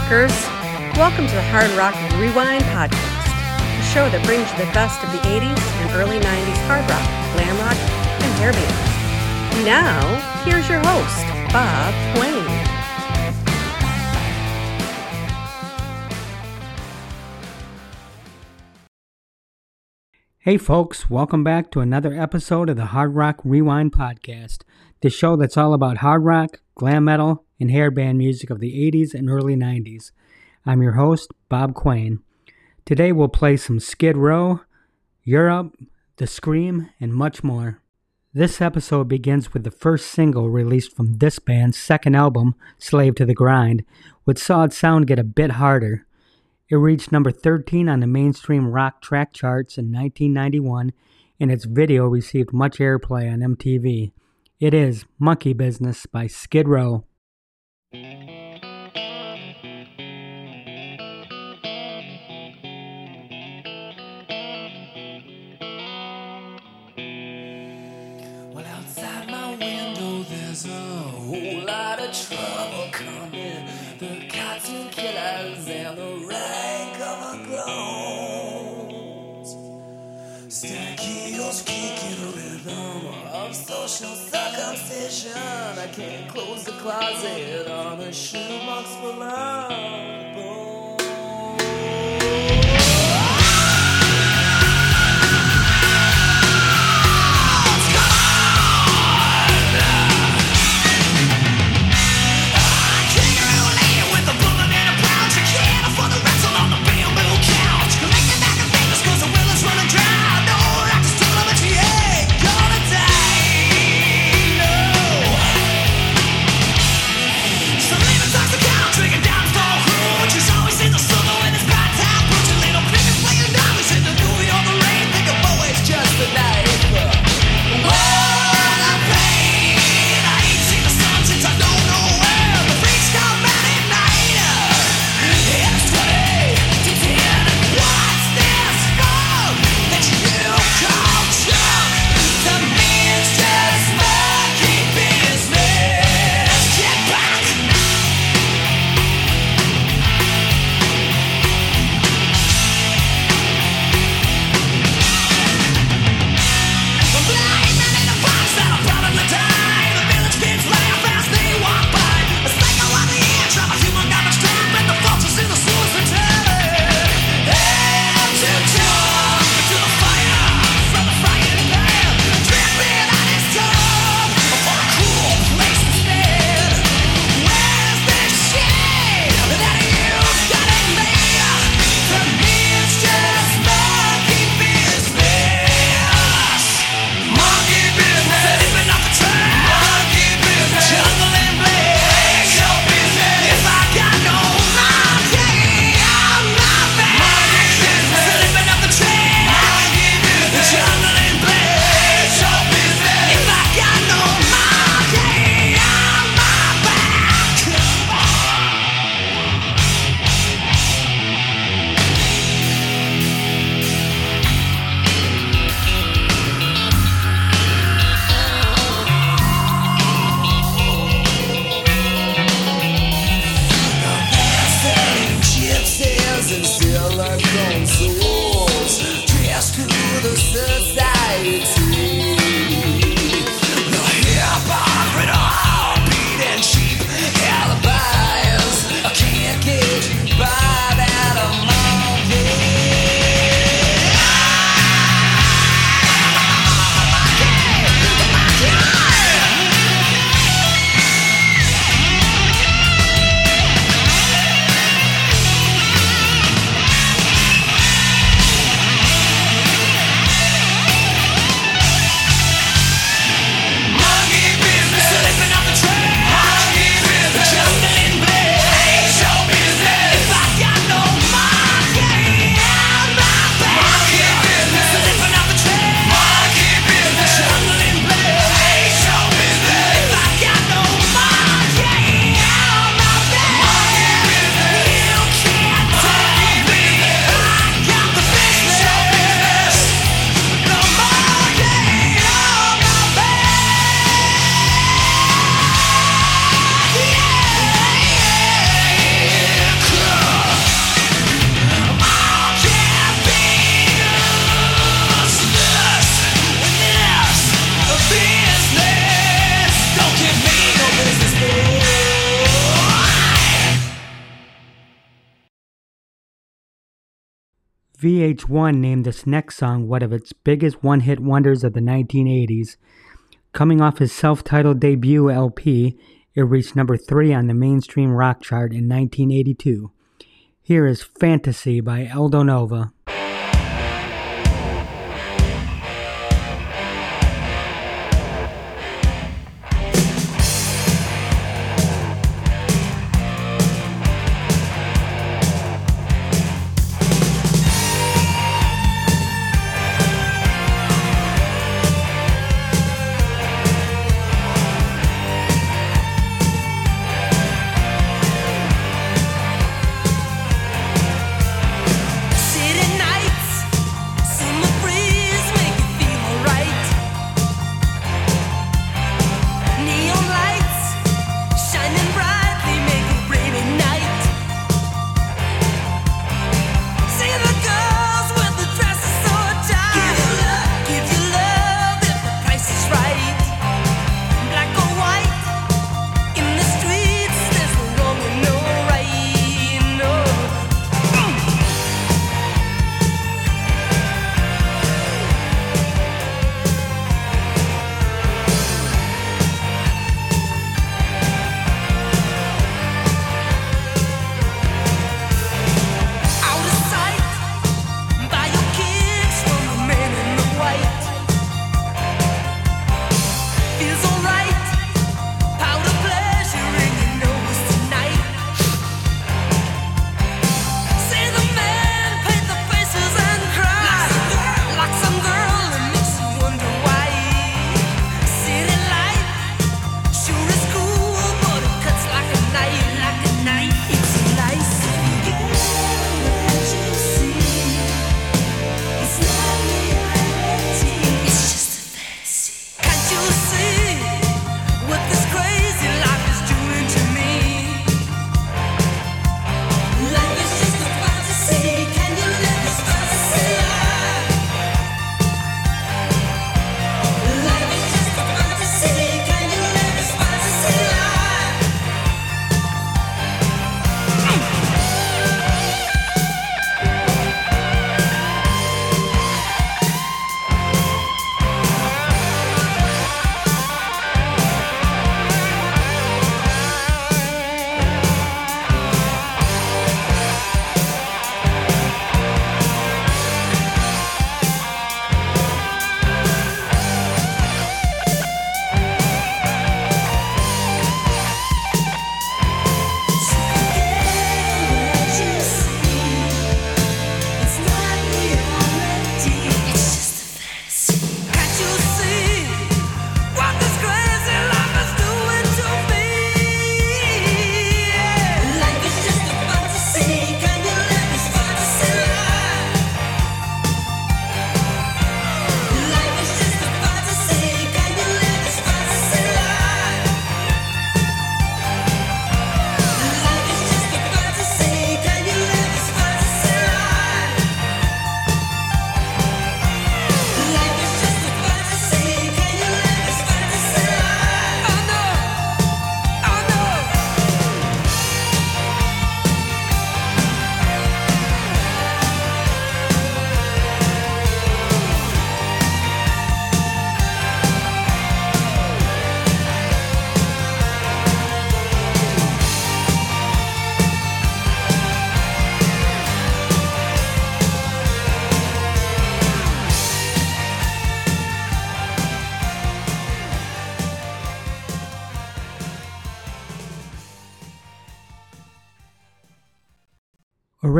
Rockers! Welcome to the Hard Rock Rewind Podcast, a show that brings you the best of the 80s and early 90s hard rock, glam rock, and hair bands. Now, here's your host, Bob Quane. Hey, folks, welcome back to another episode of the Hard Rock Rewind Podcast, the show that's all about hard rock, glam metal, and hair band music of the 80s and early 90s. I'm your host, Bob Quane. Today we'll play some Skid Row, Europe, The Scream, and much more. This episode begins with the first single released from this band's second album, Slave to the Grind, which saw its sound get a bit harder. It reached number 13 on the mainstream rock track charts in 1991, and its video received much airplay on MTV. It is Monkey Business by Skid Row. Well, outside my window, there's a whole lot of trouble coming. The cartoon killers and the rank of clones. Stackyos kicking rhythm social circumcision. I can't close the closet on a shoebox. For who VH1 named this next song one of its biggest one hit wonders of the 1980s. Coming off his self titled debut LP, it reached number 3 on the mainstream rock chart in 1982. Here is Fantasy by Aldo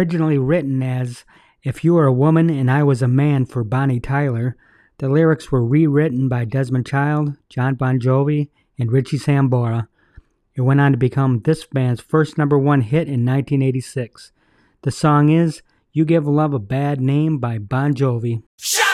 Originally written as If You Were a Woman and I Was a Man for Bonnie Tyler, the lyrics were rewritten by Desmond Child, John Bon Jovi, and Richie Sambora. It went on to become this band's first number one hit in 1986. The song is You Give Love a Bad Name by Bon Jovi. and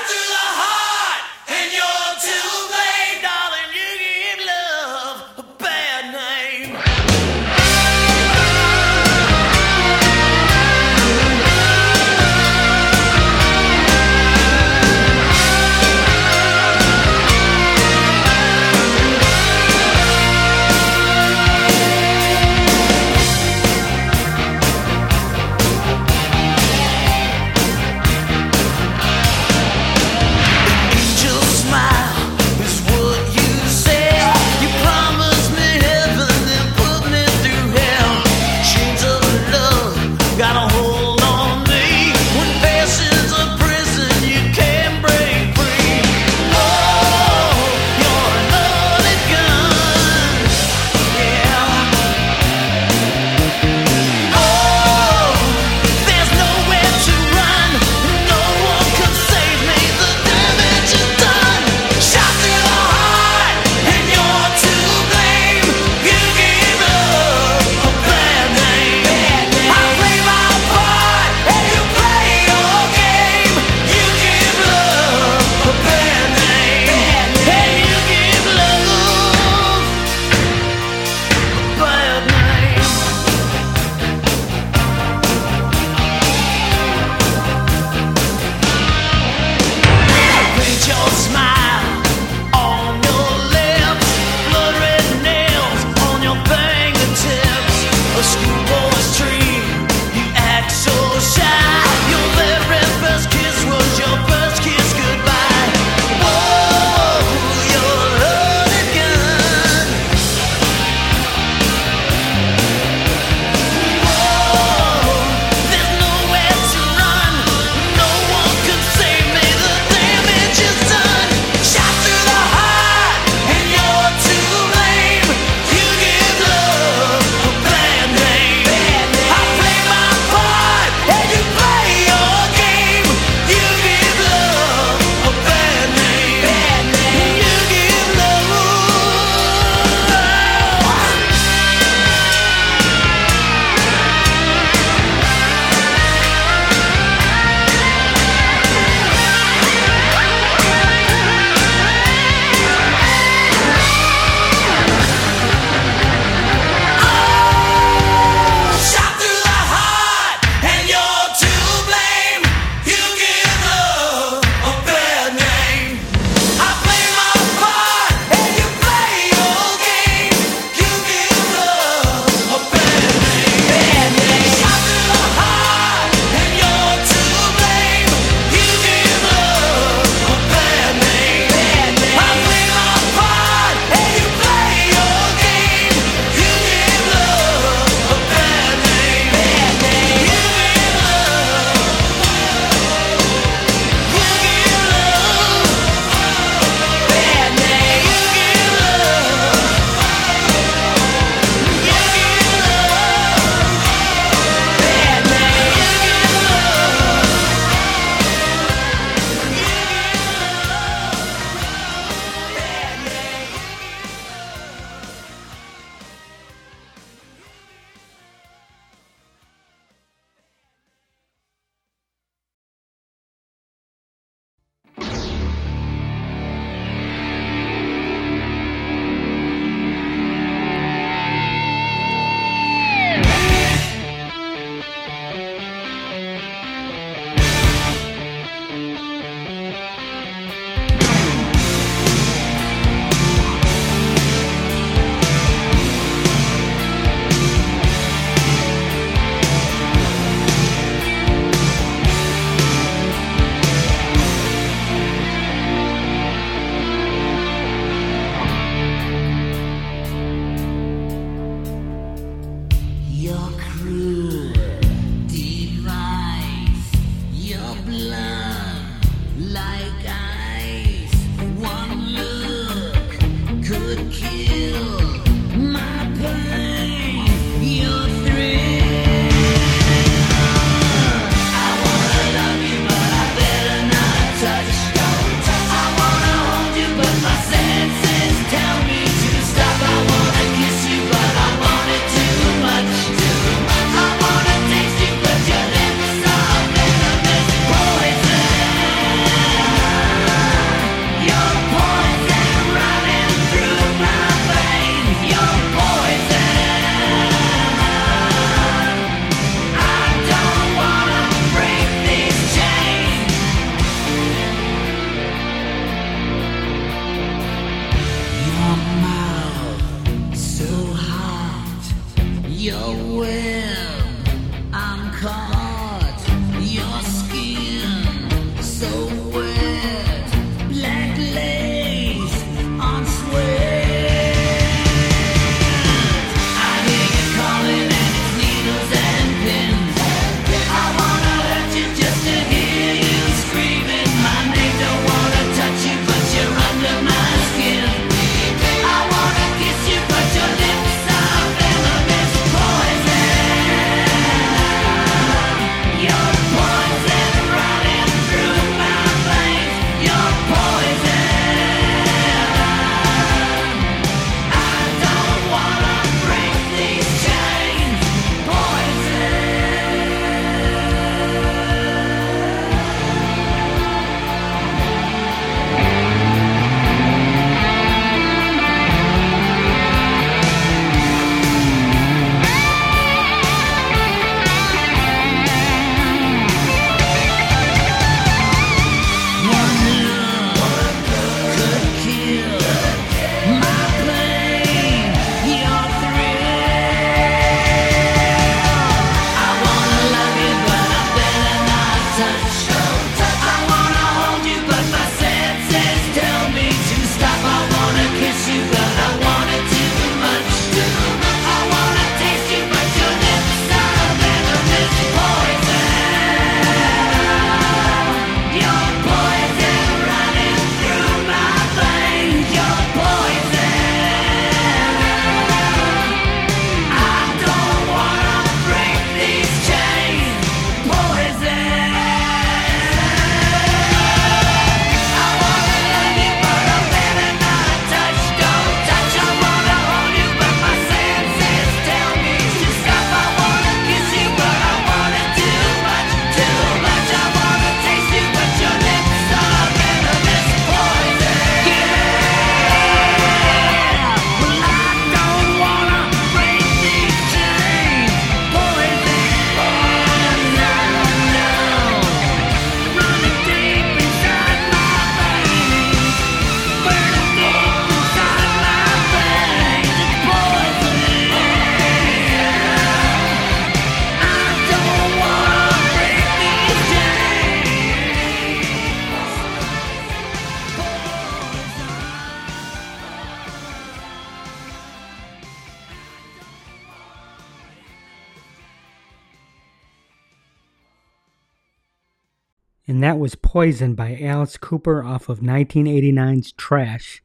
that was Poison by Alice Cooper off of 1989's Trash.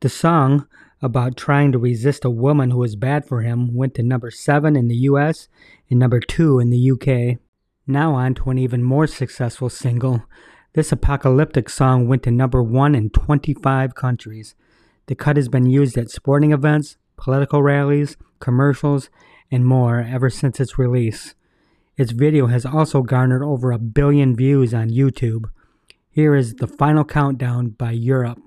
The song, about trying to resist a woman who was bad for him, went to number 7 in the US and number 2 in the UK. Now on to an even more successful single. This apocalyptic song went to number 1 in 25 countries. The cut has been used at sporting events, political rallies, commercials, and more ever since its release. Its video has also garnered over a billion views on YouTube. Here is the final countdown by Europe.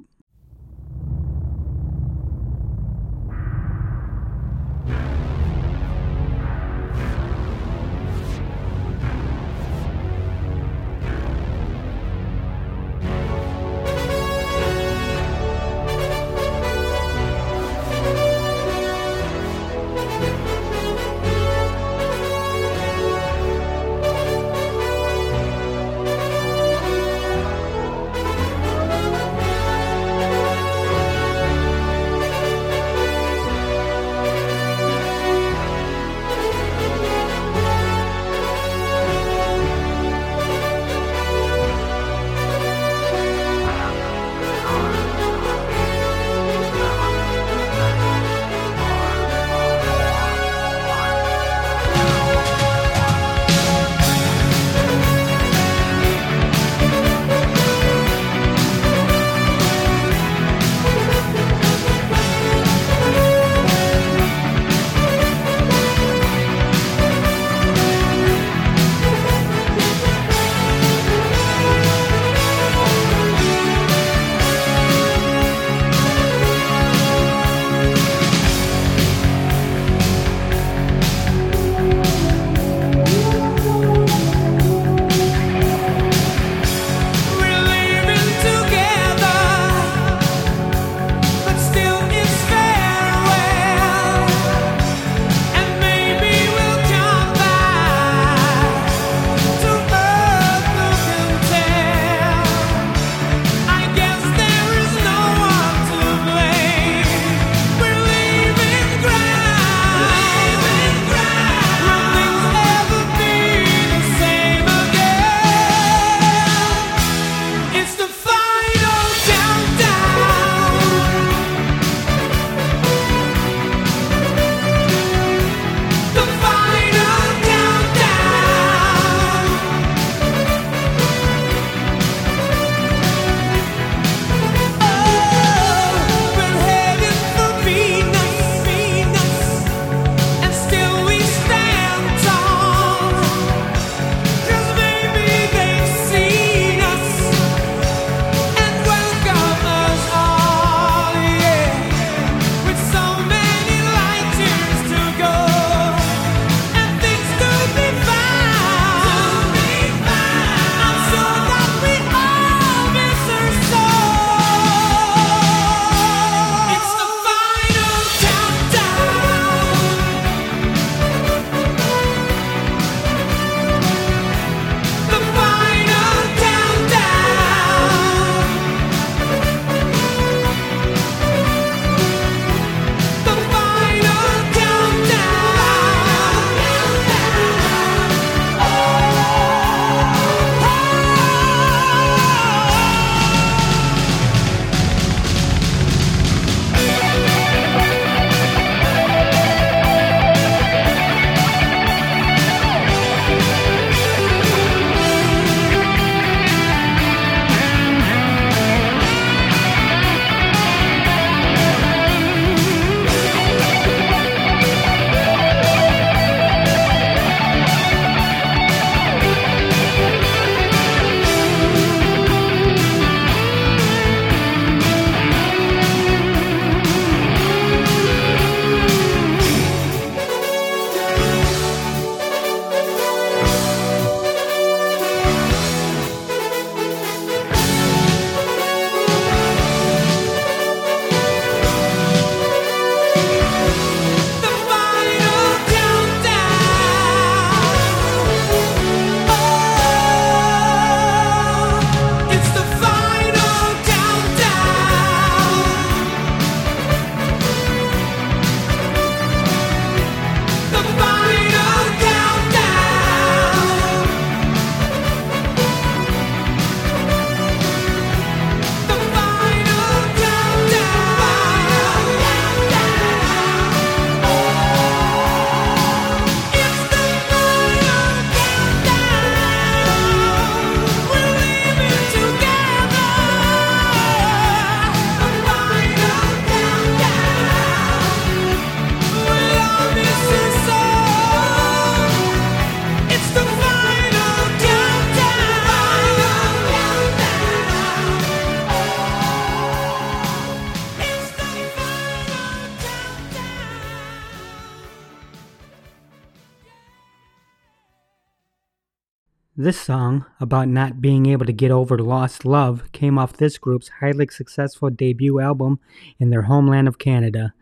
This song, about not being able to get over lost love, came off this group's highly successful debut album in their homeland of Canada.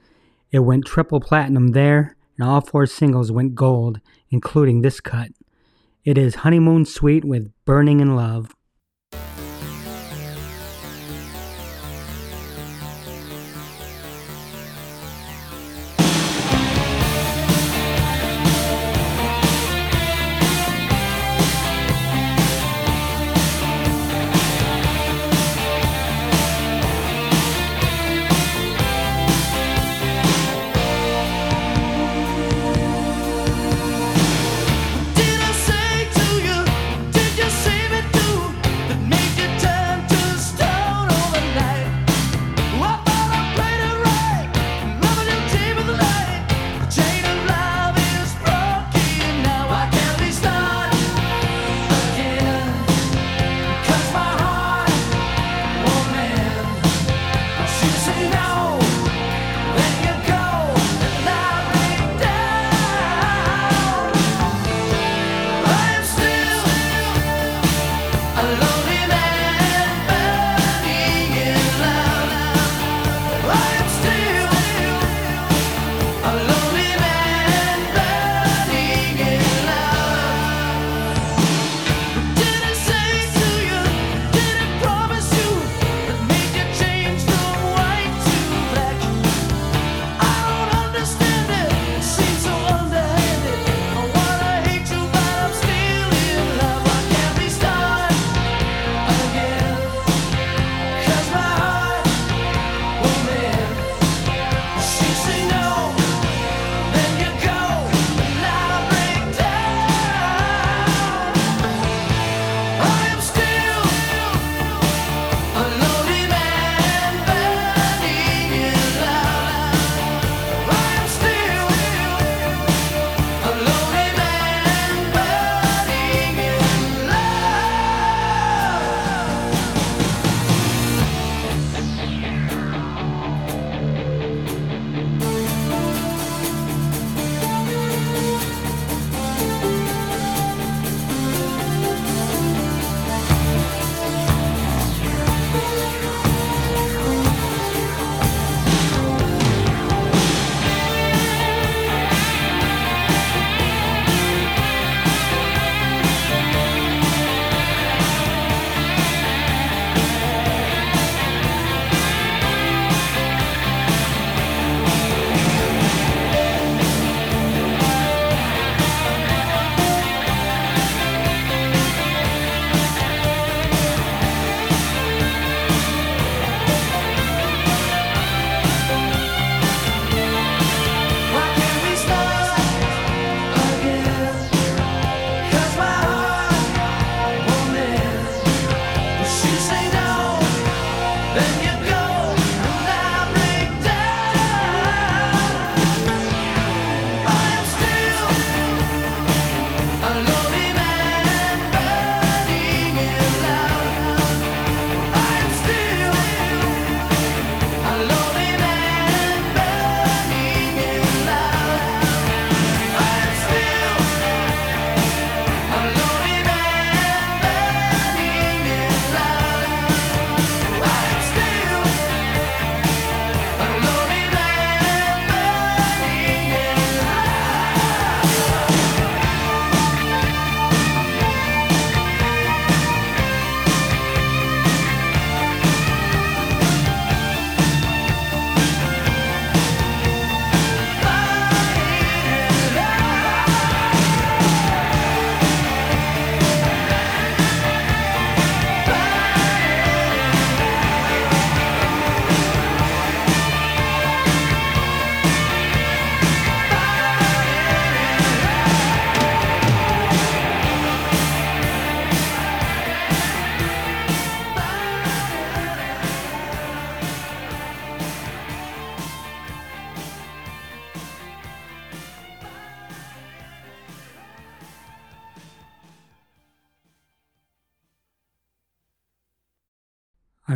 It went triple platinum there, and all four singles went gold, including this cut. It is Honeymoon Suite with Burning in Love.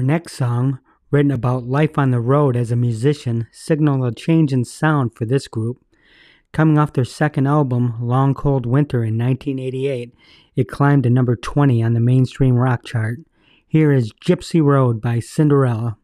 next song, written about life on the road as a musician, signaled a change in sound for this group. Coming off their second album, Long Cold Winter, in 1988, it climbed to number 20 on the mainstream rock chart. Here is Gypsy Road by Cinderella.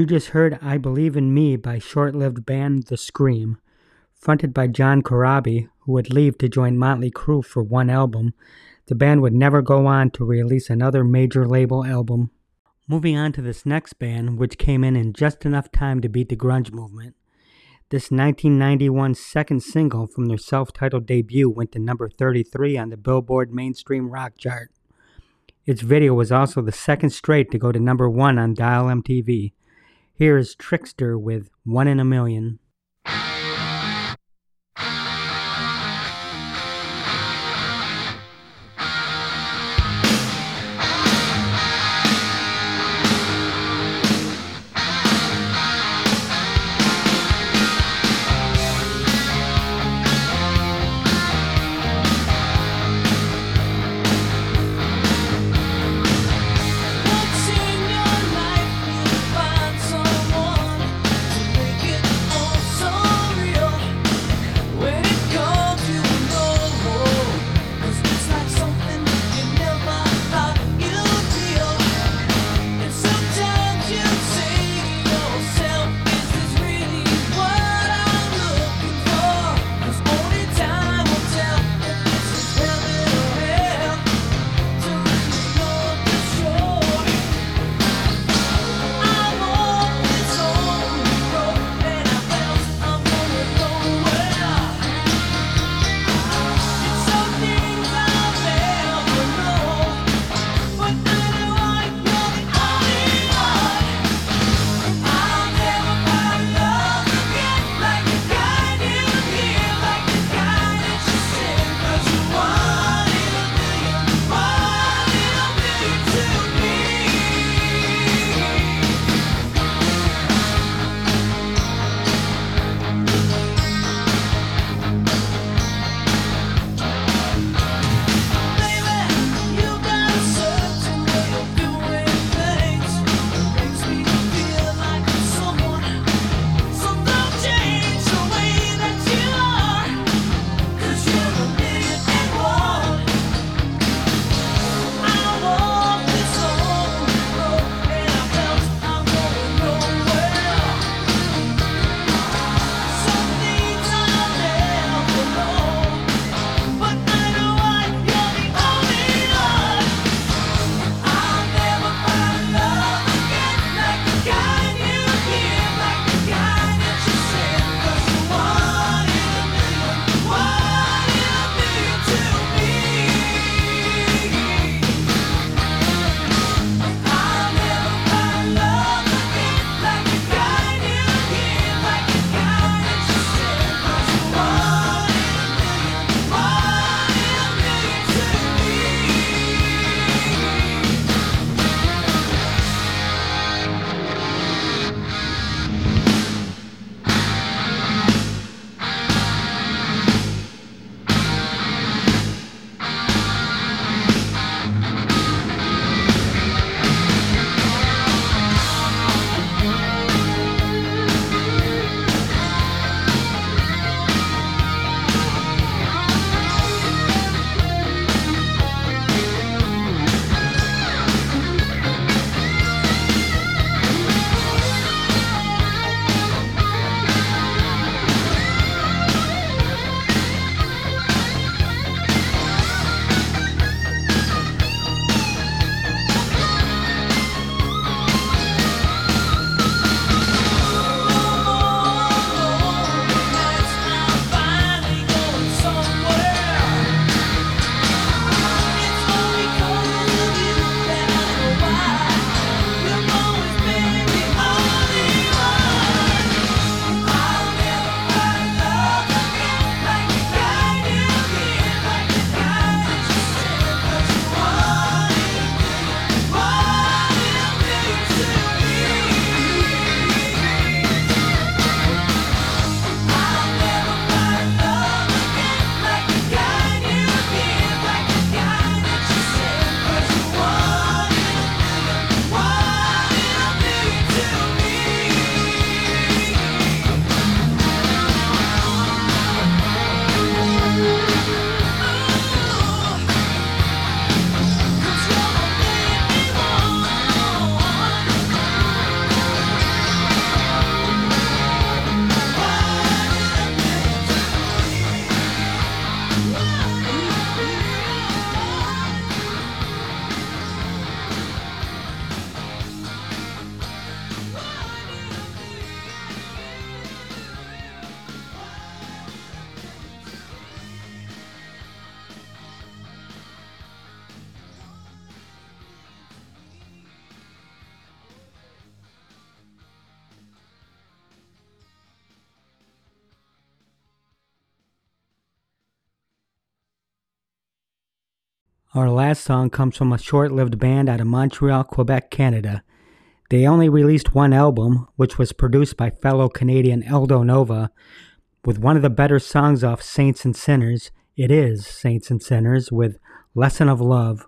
You just heard I Believe in Me by short lived band The Scream. Fronted by John Corabi, who would leave to join Motley Crue for one album, the band would never go on to release another major label album. Moving on to this next band, which came in in just enough time to beat the grunge movement. This 1991 second single from their self titled debut went to number 33 on the Billboard Mainstream Rock chart. Its video was also the second straight to go to number one on Dial MTV. Here is Trixter with One in a Million. Our last song comes from a short lived band out of Montreal, Quebec, Canada. They only released one album, which was produced by fellow Canadian Aldo Nova, with one of the better songs off Saints and Sinners. It is Saints and Sinners with Lesson of Love.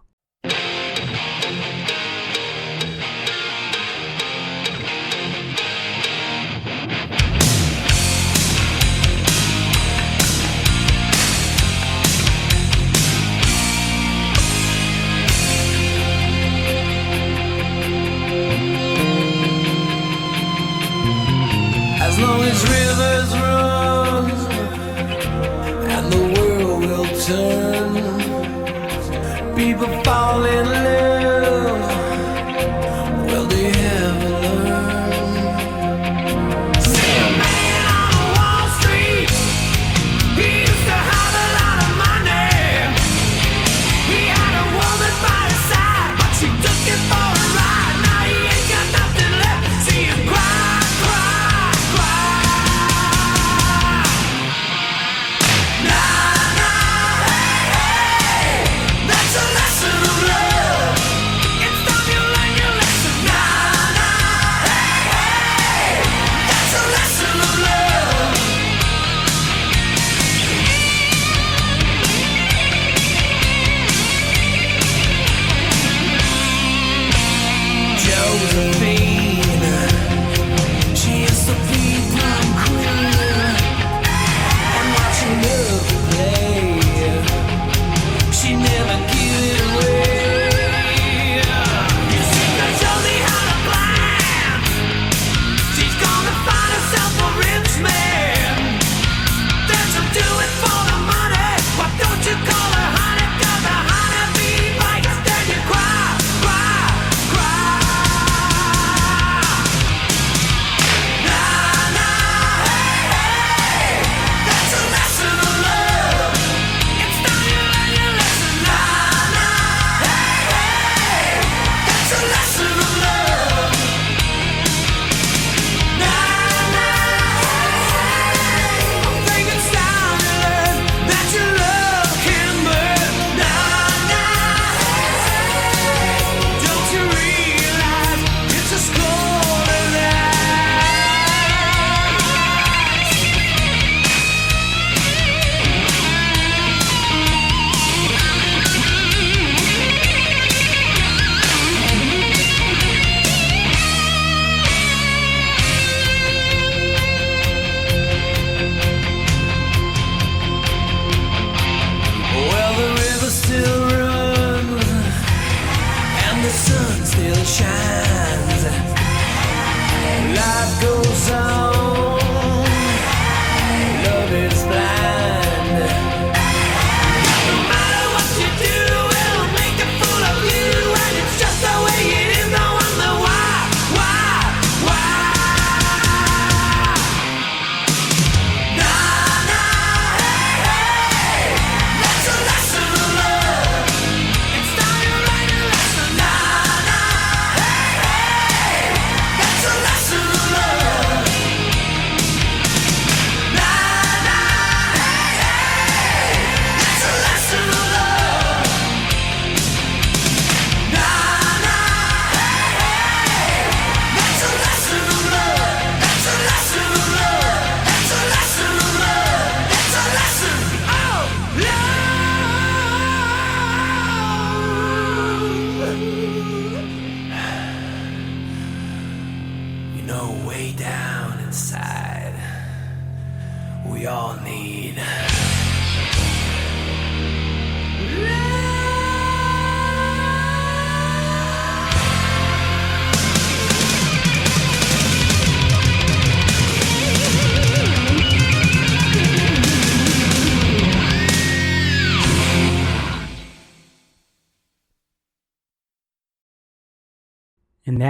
lesson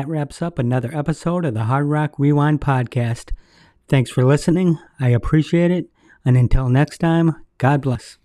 that wraps up another episode of the Hard Rock Rewind podcast. Thanks for listening. I appreciate it. And until next time, God bless.